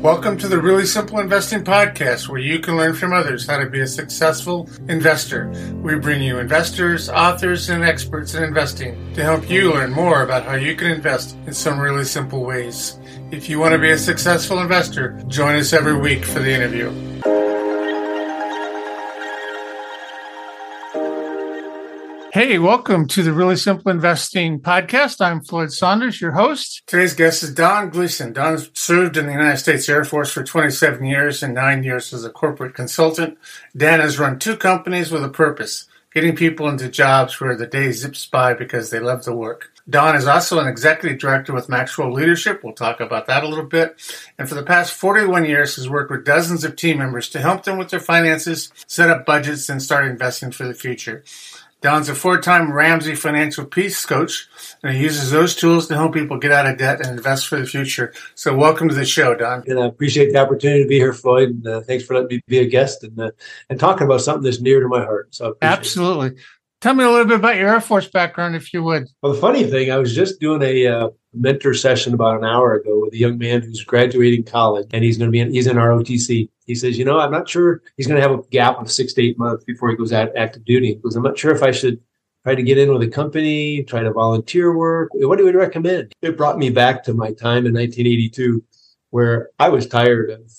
Welcome to the Really Simple Investing Podcast, where you can learn from others how to be a successful investor. We bring you investors, authors, and experts in investing to help you learn more about how you can invest in some really simple ways. If you want to be a successful investor, join us every week for the interview. Hey, welcome to the Really Simple Investing Podcast. I'm Floyd Saunders, your host. Today's guest is Don Gleason. Don served in the United States Air Force for 27 years and nine years as a corporate consultant. Dan has run two companies with a purpose getting people into jobs where the day zips by because they love the work. Don is also an executive director with Maxwell Leadership. We'll talk about that a little bit. And for the past 41 years, has worked with dozens of team members to help them with their finances, set up budgets, and start investing for the future. Don's a four-time Ramsey Financial Peace Coach, and he uses those tools to help people get out of debt and invest for the future. So, welcome to the show, Don. And I appreciate the opportunity to be here, Floyd. And uh, thanks for letting me be a guest and uh, and talking about something that's near to my heart. So, absolutely. It. Tell me a little bit about your Air Force background, if you would. Well, the funny thing, I was just doing a uh, mentor session about an hour ago with a young man who's graduating college, and he's going to be in, he's in ROTC. He says, you know, I'm not sure he's going to have a gap of six to eight months before he goes out active duty. Goes, I'm not sure if I should try to get in with a company, try to volunteer work. What do you recommend? It brought me back to my time in 1982 where I was tired of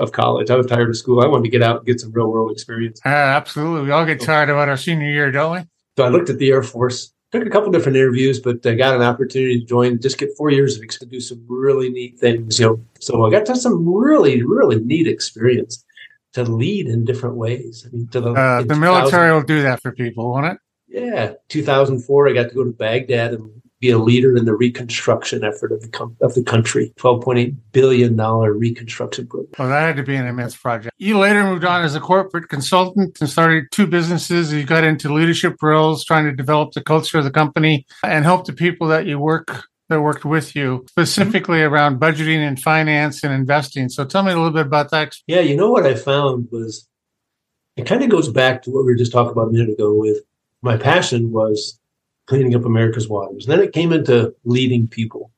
of college. I was tired of school. I wanted to get out and get some real world experience. Uh, absolutely. We all get tired about our senior year, don't we? So I looked at the Air Force took a couple different interviews, but I got an opportunity to join, just get four years of experience, do some really neat things. You know, so I got to some really, really neat experience to lead in different ways. I mean, to the uh, the military will do that for people, won't it? Yeah, 2004, I got to go to Baghdad and be a leader in the reconstruction effort of the com- of the country. Twelve point eight billion dollar reconstruction program. Well, that had to be an immense project. You later moved on as a corporate consultant and started two businesses. You got into leadership roles, trying to develop the culture of the company and help the people that you work that worked with you specifically around budgeting and finance and investing. So tell me a little bit about that. Yeah, you know what I found was it kind of goes back to what we were just talking about a minute ago with my passion was cleaning up America's waters. And then it came into leading people.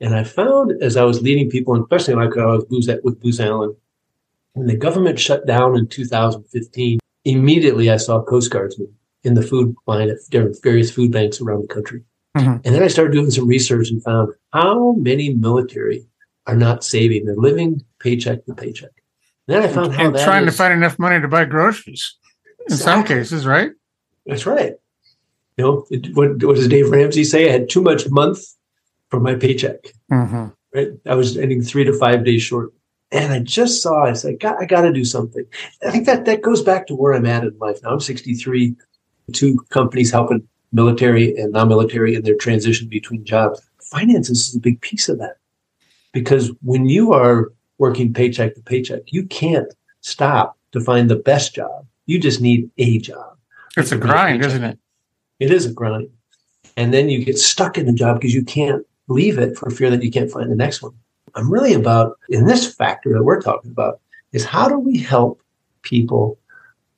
And I found as I was leading people, and especially like I was Booz, with Booz Allen, when the government shut down in 2015, immediately I saw Coast Guardsmen in the food line at various food banks around the country. Mm-hmm. And then I started doing some research and found how many military are not saving. They're living paycheck to paycheck. And then I found how and trying is, to find enough money to buy groceries in exactly. some cases, right? That's right. You know, it, what, what does Dave Ramsey say? I had too much month for my paycheck. Mm-hmm. Right. I was ending three to five days short. And I just saw, I said, I got to do something. I think that that goes back to where I'm at in life now. I'm 63, two companies helping military and non-military in their transition between jobs. Finances is a big piece of that. Because when you are working paycheck to paycheck, you can't stop to find the best job. You just need a job. It's a grind, isn't it? It is a grind. And then you get stuck in the job because you can't leave it for fear that you can't find the next one. I'm really about, in this factor that we're talking about, is how do we help people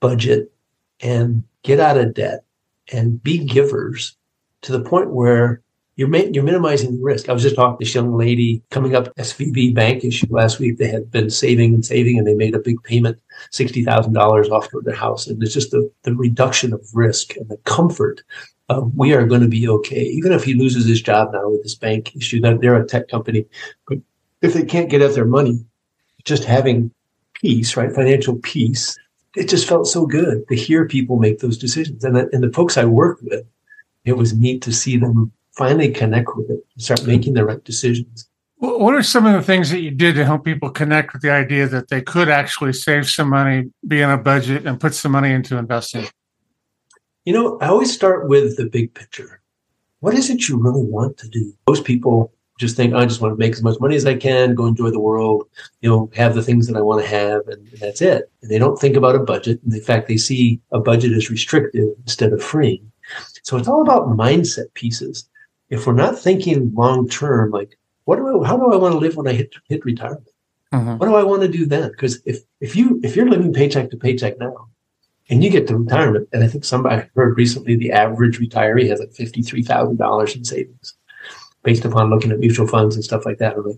budget and get out of debt and be givers to the point where you're, ma- you're minimizing the risk. I was just talking to this young lady coming up SVB bank issue last week. They had been saving and saving and they made a big payment, $60,000 off to their house. And it's just the, the reduction of risk and the comfort of we are going to be okay. Even if he loses his job now with this bank issue, that they're a tech company, but if they can't get at their money, just having peace, right? Financial peace. It just felt so good to hear people make those decisions. And the, and the folks I worked with, it was neat to see them finally connect with it, start making the right decisions. What are some of the things that you did to help people connect with the idea that they could actually save some money, be in a budget, and put some money into investing? You know, I always start with the big picture. What is it you really want to do? Most people just think, I just want to make as much money as I can, go enjoy the world, you know, have the things that I want to have, and that's it. And they don't think about a budget. And in fact, they see a budget as restrictive instead of freeing. So it's all about mindset pieces if we're not thinking long term, like what do I, how do I want to live when I hit hit retirement? Mm-hmm. What do I want to do then? Because if if you if you're living paycheck to paycheck now, and you get to retirement, and I think somebody heard recently the average retiree has like fifty three thousand dollars in savings, based upon looking at mutual funds and stuff like that. like,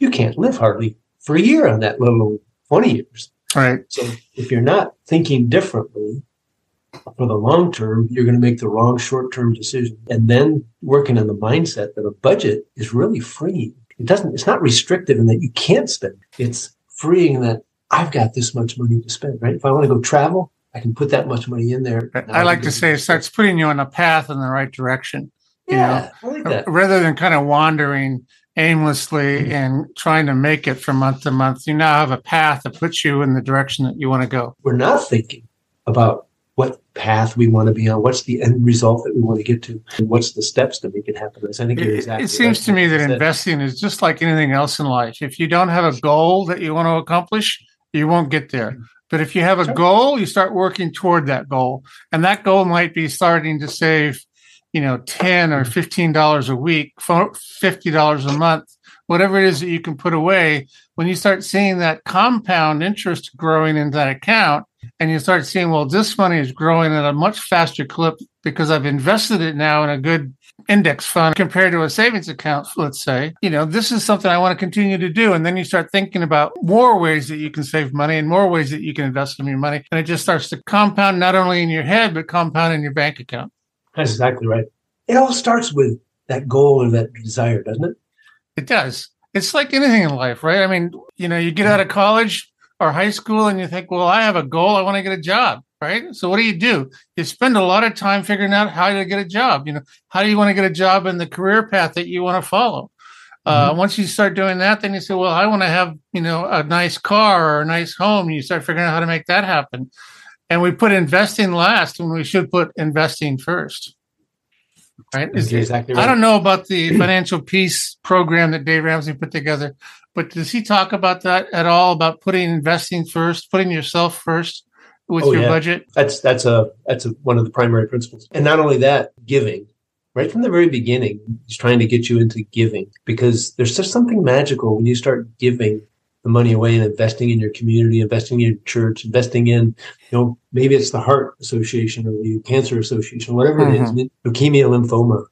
you can't live hardly for a year on that, let alone 20 years. Right. So if you're not thinking differently for the long term, you're going to make the wrong short term decision. And then working on the mindset that a budget is really free. It doesn't, it's not restrictive in that you can't spend. It's freeing that I've got this much money to spend, right? If I want to go travel, I can put that much money in there. I like to say it starts putting you on a path in the right direction. Yeah, you know, I like that. Rather than kind of wandering aimlessly mm-hmm. and trying to make it from month to month, you now have a path that puts you in the direction that you want to go. We're not thinking about what path we want to be on, what's the end result that we want to get to, and what's the steps to make it happen. I think you're exactly. It, it seems right. to me that investing is just like anything else in life. If you don't have a goal that you want to accomplish, you won't get there. Mm-hmm. But if you have a goal, you start working toward that goal. And that goal might be starting to save, you know, 10 or mm-hmm. $15 a week, $50 a month, whatever it is that you can put away. When you start seeing that compound interest growing in that account, and you start seeing, well, this money is growing at a much faster clip because I've invested it now in a good index fund compared to a savings account, let's say, you know, this is something I want to continue to do. And then you start thinking about more ways that you can save money and more ways that you can invest in your money. And it just starts to compound not only in your head, but compound in your bank account. That's exactly right. It all starts with that goal or that desire, doesn't it? It does. It's like anything in life, right? I mean, you know, you get out of college or high school and you think, well, I have a goal. I want to get a job right? So what do you do? You spend a lot of time figuring out how to get a job. You know, how do you want to get a job in the career path that you want to follow? Uh, mm-hmm. once you start doing that, then you say, well, I want to have, you know, a nice car or a nice home. And you start figuring out how to make that happen. And we put investing last when we should put investing first. Right? Is, exactly right. I don't know about the financial peace program that Dave Ramsey put together, but does he talk about that at all? About putting investing first, putting yourself first? with oh, your yeah. budget? That's that's a that's a, one of the primary principles. And not only that, giving. Right from the very beginning, he's trying to get you into giving because there's just something magical when you start giving the money away and investing in your community, investing in your church, investing in, you know, maybe it's the Heart Association or the Cancer Association, whatever mm-hmm. it is, leukemia, lymphoma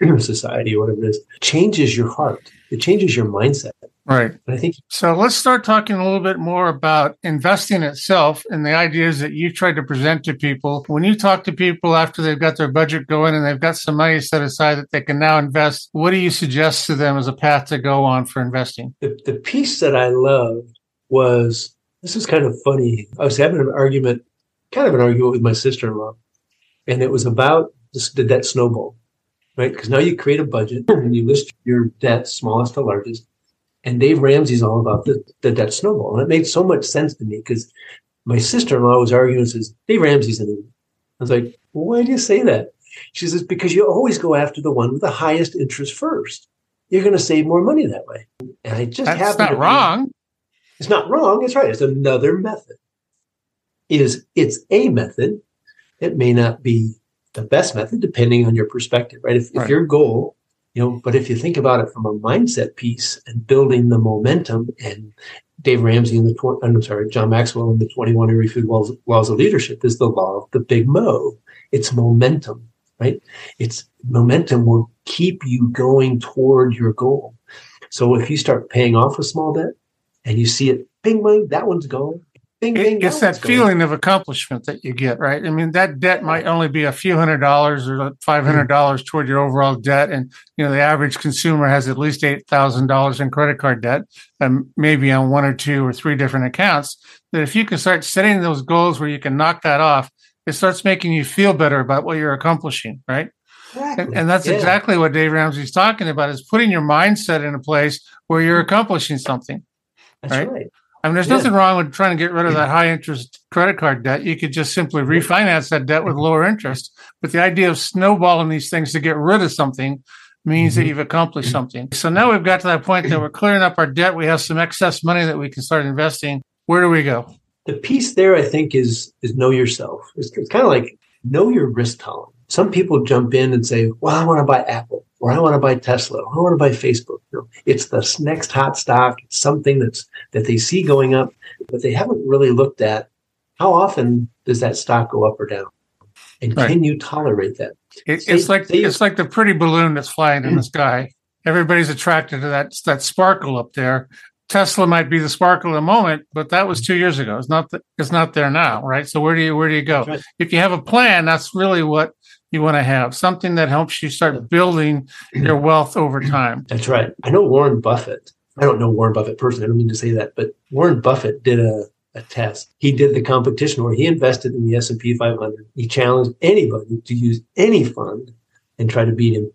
society, or whatever it is, changes your heart. It changes your mindset. Right. I think so. Let's start talking a little bit more about investing itself and the ideas that you tried to present to people. When you talk to people after they've got their budget going and they've got some money set aside that they can now invest, what do you suggest to them as a path to go on for investing? The, the piece that I loved was this is kind of funny. I was having an argument, kind of an argument with my sister in law, and it was about this, the debt snowball, right? Because now you create a budget and you list your debt, smallest to largest and Dave Ramsey's all about the, the debt snowball. And it made so much sense to me because my sister-in-law was arguing and says, Dave Ramsey's an idiot. I was like, well, why do you say that? She says, because you always go after the one with the highest interest first. You're going to save more money that way. And I just That's not wrong. Be, it's not wrong. It's right. It's another method. Is it's a method. It may not be the best method depending on your perspective, right? If, right. if your goal you know but if you think about it from a mindset piece and building the momentum and dave ramsey and the tw- uh, i'm sorry john maxwell and the 21 irrefutable laws, laws of leadership is the law of the big mo. It's momentum right? It's momentum will keep you going toward your goal. So if you start paying off a small debt and you see it bing bing that one's gone Bing, bing, it's that feeling of accomplishment that you get, right? I mean, that debt might only be a few hundred dollars or five hundred mm. dollars toward your overall debt, and you know the average consumer has at least eight thousand dollars in credit card debt, and maybe on one or two or three different accounts. That if you can start setting those goals where you can knock that off, it starts making you feel better about what you're accomplishing, right? Exactly. And, and, that's yeah. exactly what Dave Ramsey's talking about: is putting your mindset in a place where you're mm. accomplishing something. That's right. right. I mean, there's yeah. nothing wrong with trying to get rid of that high interest credit card debt. You could just simply refinance that debt with lower interest. But the idea of snowballing these things to get rid of something means mm-hmm. that you've accomplished something. So now we've got to that point that we're clearing up our debt. We have some excess money that we can start investing. Where do we go? The piece there, I think, is is know yourself. It's, it's kind of like know your risk tolerance. Some people jump in and say, "Well, I want to buy Apple." Or I want to buy Tesla, or I want to buy Facebook. You know, it's the next hot stock. It's something that's that they see going up, but they haven't really looked at how often does that stock go up or down, and right. can you tolerate that? It, say, it's like it's like the pretty balloon that's flying in the mm. sky. Everybody's attracted to that that sparkle up there, Tesla might be the sparkle of the moment, but that was two years ago. It's not. The, it's not there now, right? So where do you where do you go? Right. If you have a plan, that's really what you want to have. Something that helps you start building your wealth over time. That's right. I know Warren Buffett. I don't know Warren Buffett personally. I don't mean to say that, but Warren Buffett did a a test. He did the competition where he invested in the S&P 500. He challenged anybody to use any fund and try to beat him.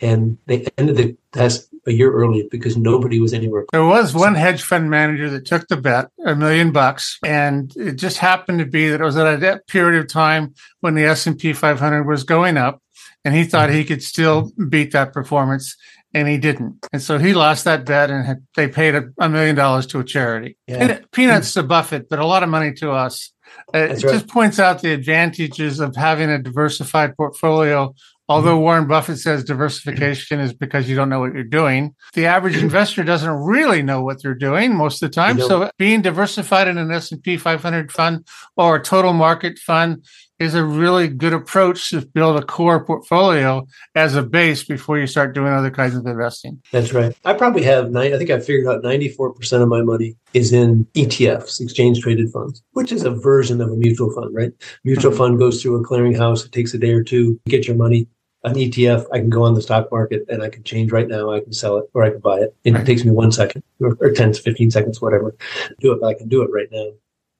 And they ended the test a year early because nobody was anywhere. There was one hedge fund manager that took the bet, a million bucks, and it just happened to be that it was at a period of time when the S&P 500 was going up, and he thought he could still beat that performance and he didn't. And so he lost that bet and had, they paid a, a, million dollars to a charity. Yeah. peanuts to Buffett, but a lot of money to us. Uh, it right. just points out the advantages of having a diversified portfolio. Although. Warren Buffett says diversification is because you don't know what you're doing, the average investor doesn't really know what they're doing most of the time. So being diversified in an S&P 500 fund or a total market fund is a really good approach to build a core portfolio as a base before you start doing other kinds of investing. That's right. I probably have nine, I think I figured out 94% of my money is in ETFs, exchange traded funds, which is a version of a mutual fund, right? Mutual mm-hmm. fund goes through a clearinghouse. It takes a day or two to get your money. An ETF, I can go on the stock market and I can change right now. I can sell it or I can buy it. And right. it takes me one second or, or 10 to 15 seconds, whatever, do it, but I can do it right now.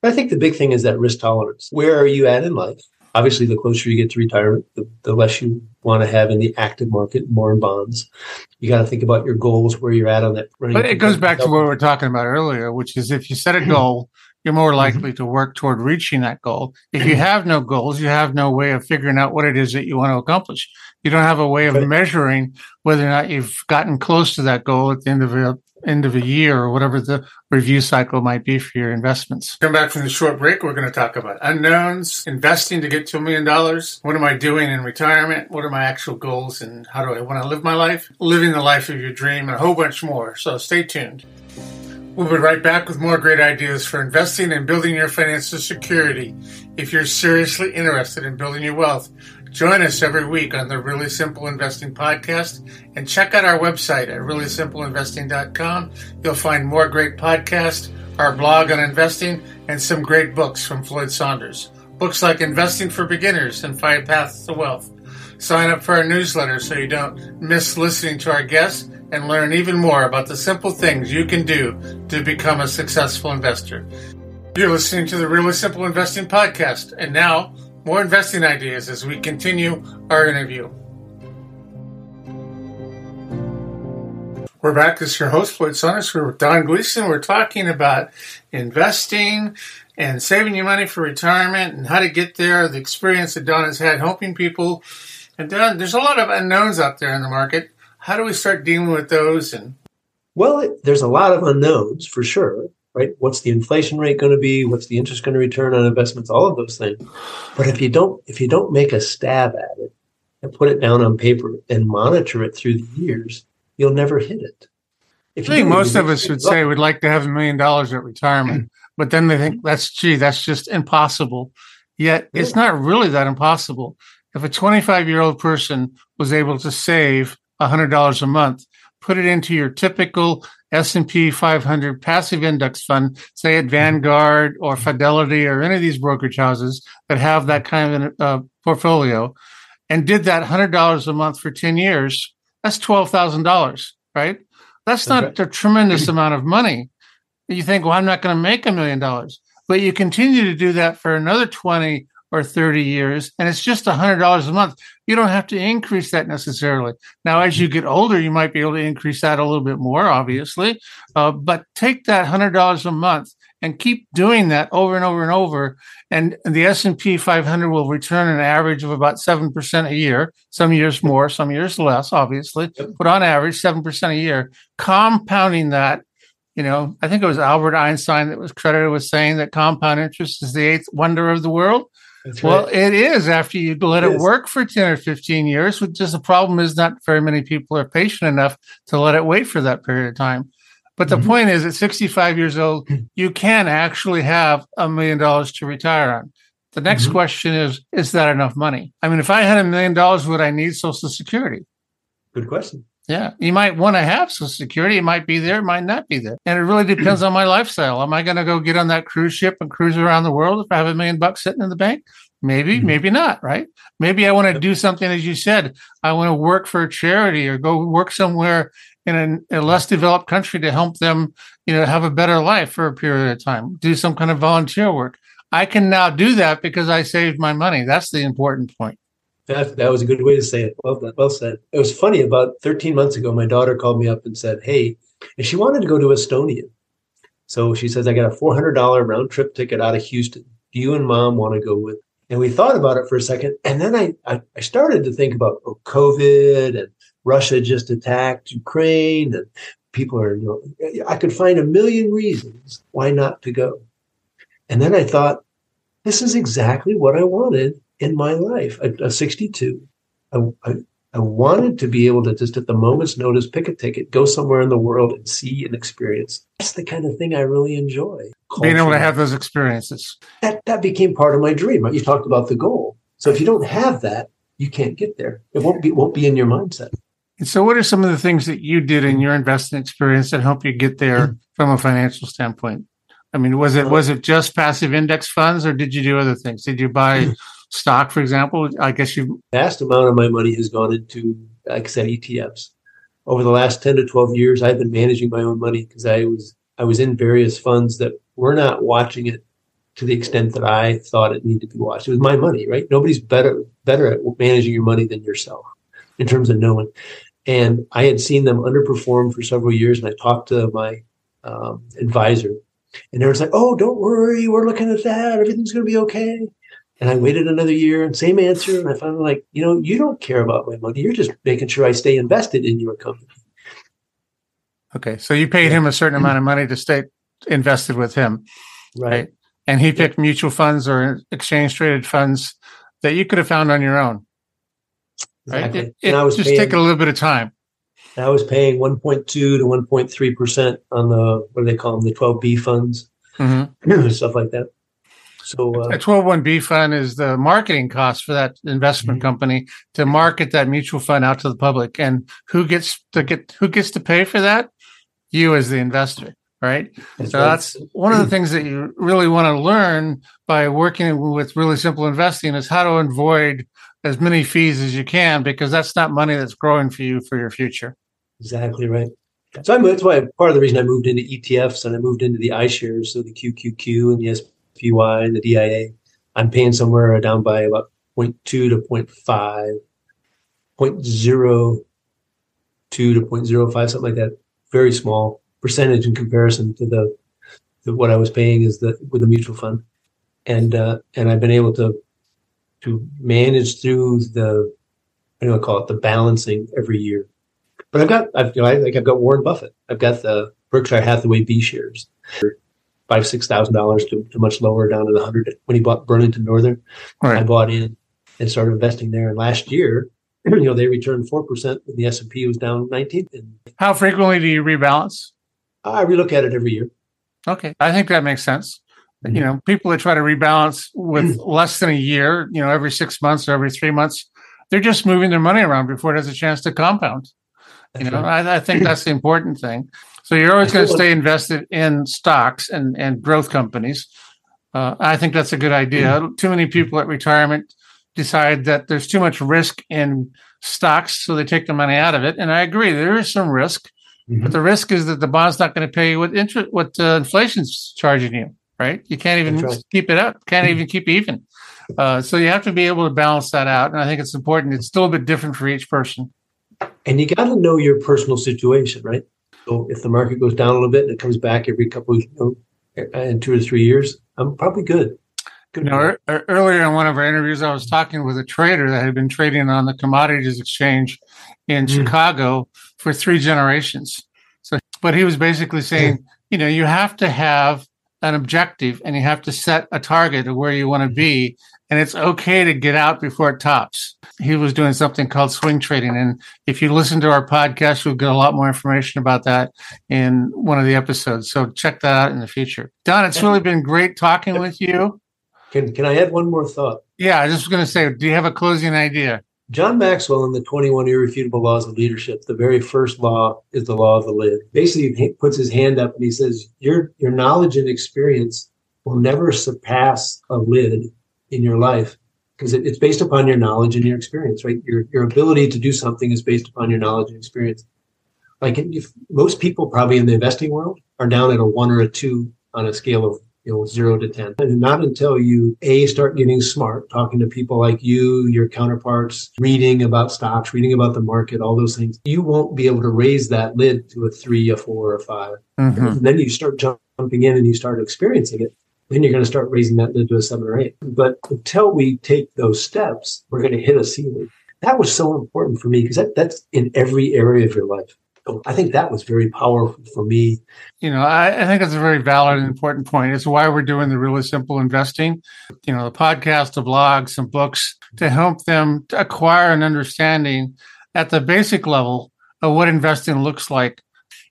I think the big thing is that risk tolerance. Where are you at in life? Obviously, the closer you get to retirement, the, the less you want to have in the active market, more in bonds. You got to think about your goals, where you're at on that. But it goes back to what we were talking about earlier, which is if you set a goal, you're more mm-hmm. likely to work toward reaching that goal. If you have no goals, you have no way of figuring out what it is that you want to accomplish. You don't have a way of measuring whether or not you've gotten close to that goal at the end of it end of a year or whatever the review cycle might be for your investments. Come back from the short break. We're going to talk about unknowns, investing to get to a million dollars. What am I doing in retirement? What are my actual goals and how do I want to live my life? Living the life of your dream and a whole bunch more. So stay tuned. We'll be right back with more great ideas for investing and building your financial security. If you're seriously interested in building your wealth, Join us every week on the Really Simple Investing podcast and check out our website at reallysimpleinvesting.com. You'll find more great podcasts, our blog on investing, and some great books from Floyd Saunders. Books like Investing for Beginners and Five Paths to Wealth. Sign up for our newsletter so you don't miss listening to our guests and learn even more about the simple things you can do to become a successful investor. You're listening to the Really Simple Investing podcast, and now more investing ideas as we continue our interview. We're back. This is your host, Floyd Saunders. We're with Don Gleason. We're talking about investing and saving your money for retirement and how to get there, the experience that Don has had helping people. And Don, there's a lot of unknowns out there in the market. How do we start dealing with those? And Well, there's a lot of unknowns for sure right? What's the inflation rate going to be? What's the interest going to return on investments? All of those things. But if you don't, if you don't make a stab at it and put it down on paper and monitor it through the years, you'll never hit it. If I think most of us would say we'd like to have a million dollars at retirement, but then they think that's gee, that's just impossible. Yet yeah. it's not really that impossible. If a 25 year old person was able to save $100 a month, put it into your typical S&P 500 passive index fund, say at Vanguard or Fidelity or any of these brokerage houses that have that kind of uh, portfolio, and did that $100 a month for 10 years, that's $12,000, right? That's not a tremendous amount of money. You think, well, I'm not going to make a million dollars, but you continue to do that for another 20 or 30 years, and it's just $100 a month. You don't have to increase that necessarily. Now, as you get older, you might be able to increase that a little bit more, obviously, uh, but take that $100 a month and keep doing that over and over and over. And the S&P 500 will return an average of about 7% a year, some years more, some years less, obviously, but on average, 7% a year. Compounding that you know, I think it was Albert Einstein that was credited with saying that compound interest is the eighth wonder of the world. That's well, right. it is after you let it, it work for 10 or 15 years, which is the problem is not very many people are patient enough to let it wait for that period of time. But the mm-hmm. point is, at 65 years old, you can actually have a million dollars to retire on. The next mm-hmm. question is, is that enough money? I mean, if I had a million dollars, would I need Social Security? Good question. Yeah. You might want to have Social Security. It might be there, it might not be there. And it really depends on my lifestyle. Am I going to go get on that cruise ship and cruise around the world if I have a million bucks sitting in the bank? Maybe, mm-hmm. maybe not, right? Maybe I want to do something, as you said, I want to work for a charity or go work somewhere in a, a, less developed country to help them, you know, have a better life for a period of time, do some kind of volunteer work. I can now do that because I saved my money. That's the important point. That, that was a good way to say it. Well, well said. It was funny. About 13 months ago, my daughter called me up and said, Hey, and she wanted to go to Estonia. So she says, I got a $400 round trip ticket out of Houston. Do you and mom want to go with? And we thought about it for a second. And then I, I, I started to think about oh, COVID and Russia just attacked Ukraine and people are, you know, I could find a million reasons why not to go. And then I thought, this is exactly what I wanted in my life. A 62, I, I, I, wanted to be able to just at the moment's notice pick a ticket, go somewhere in the world and see and experience. That's the kind of thing I really enjoy. Being able to have those experiences. That that became part of my dream. You talked about the goal. So if you don't have that, you can't get there. It won't be won't be in your mindset. And so, what are some of the things that you did in your investing experience that helped you get there mm. from a financial standpoint? I mean, was it was it just passive index funds, or did you do other things? Did you buy mm. Stock, for example? I guess you vast amount of my money has gone into, like I said, ETFs. Over the last ten to twelve years, I've been managing my own money because I was I was in various funds that were not watching it to the extent that I thought it needed to be watched. It was my money, right? Nobody's better better at managing your money than yourself in terms of knowing. And I had seen them underperform for several years, and I talked to my um, advisor, and they was like, "Oh, don't worry, we're looking at that. Everything's going to be okay." And I waited another year, and same answer. And I found like, you know, you don't care about my money. You're just making sure I stay invested in your company. Okay, so you paid him a certain amount of money to stay invested with him, right? right? And he picked mutual funds or exchange traded funds that you could have found on your own. Exactly. Right? It, it just paying, take a little bit of time. I was paying 1.2 to 1.3 percent on the what do they call them, the 12B funds, mm-hmm. stuff like that. So uh, a 12-1B fund is the marketing cost for that investment mm-hmm. company to market that mutual fund out to the public, and who gets to get who gets to pay for that? You as the investor right? That's so right. that's one of the things that you really want to learn by working with really simple investing is how to avoid as many fees as you can because that's not money that's growing for you for your future. Exactly right. So I'm, that's why part of the reason I moved into ETFs and I moved into the iShares, so the QQQ and the SPY and the DIA. I'm paying somewhere down by about 0.2 to 0.5, 0.02 to 0.05, something like that. Very small percentage in comparison to the, what I was paying is the with the mutual fund, and uh, and I've been able to to manage through the I don't know call it the balancing every year. But I've got I've you know, I think I've got Warren Buffett. I've got the Berkshire Hathaway B shares. Five six thousand dollars to, to much lower down to the hundred when he bought Burlington Northern. Right. I bought in and started investing there. And last year, you know, they returned four percent and the S and P was down nineteen. How frequently do you rebalance? I relook at it every year. Okay, I think that makes sense. Mm-hmm. You know, people that try to rebalance with less than a year, you know, every six months or every three months, they're just moving their money around before it has a chance to compound. You know. I, I, think that's the important thing. So you're always going to stay invested in stocks and and growth companies. Uh, I think that's a good idea. Mm-hmm. Too many people at retirement decide that there's too much risk in stocks, so they take the money out of it. And I agree, there is some risk, mm-hmm. but the risk is that the bond's not going to pay you what interest, what uh, inflation's charging you right? You can't even right. keep it up, can't even keep even. Uh, so you have to be able to balance that out. And I think it's important. It's still a bit different for each person. And you got to know your personal situation, right? So if the market goes down a little bit and it comes back every couple of, you know, in two or three years, I'm probably good. good you know, earlier in one of our interviews, I was talking with a trader that had been trading on the commodities exchange in mm. Chicago for three generations. So, but he was basically saying, you know, you have to have an objective and you have to set a target of where you want to be. And it's okay to get out before it tops. He was doing something called swing trading. And if you listen to our podcast, you'll get a lot more information about that in one of the episodes. So check that out in the future. Don, it's really been great talking with you. Can, can I add one more thought? Yeah, I was just going to say, do you have a closing idea? John Maxwell in the 21 Irrefutable Laws of Leadership, the very first law is the law of the lid. Basically, he puts his hand up and he says, Your, your knowledge and experience will never surpass a lid in your life because it, it's based upon your knowledge and your experience, right? Your, your ability to do something is based upon your knowledge and experience. Like if, most people probably in the investing world are down at a one or a two on a scale of you know, zero to 10. And not until you A, start getting smart, talking to people like you, your counterparts, reading about stocks, reading about the market, all those things, you won't be able to raise that lid to a three, a four, or a 5 mm-hmm. And then you start jumping in and you start experiencing it. Then you're going to start raising that into a seven or eight. But until we take those steps, we're going to hit a ceiling. That was so important for me because that, that's in every area of your life. I think that was very powerful for me. You know, I, I, think that's a very valid and important point. It's why we're doing the really simple investing, you know, the podcast, the blogs, some books to help them acquire an understanding at the basic level of what investing looks like.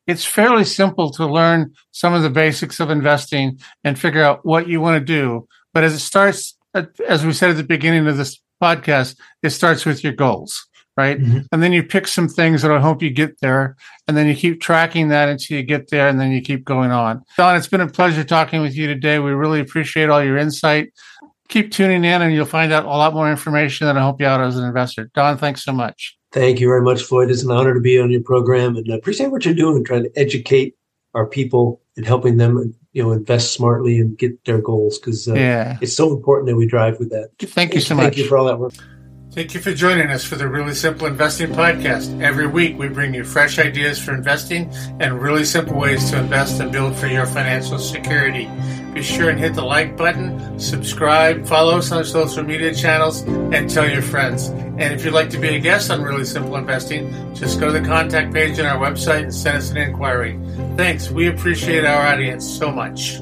It's fairly simple to learn some of the basics of investing and figure out what you want to do. But as it starts, as we said at the beginning of this podcast, it starts with your goals right? Mm-hmm. And then you pick some things that'll help you get there. And then you keep tracking that until you get there and then you keep going on. Don, it's been a pleasure talking with you today. We really appreciate all your insight. Keep tuning in and you'll find out a lot more information that'll help you out as an investor. Don, thanks so much. Thank you very much, Floyd. It's an honor to be on your program and I appreciate what you're doing, trying to educate our people and helping them you know invest smartly and get their goals because uh, yeah. it's so important that we drive with that. Thank you so thank much. Thank you for all that work. Thank you for joining us for the Really Simple Investing Podcast. Every week, we bring you fresh ideas for investing and really simple ways to invest and build for your financial security. Be sure and hit the like button, subscribe, follow us on our social media channels, and tell your friends. And if you'd like to be a guest on Really Simple Investing, just go to the contact page on our website and send us an inquiry. Thanks. We appreciate our audience so much.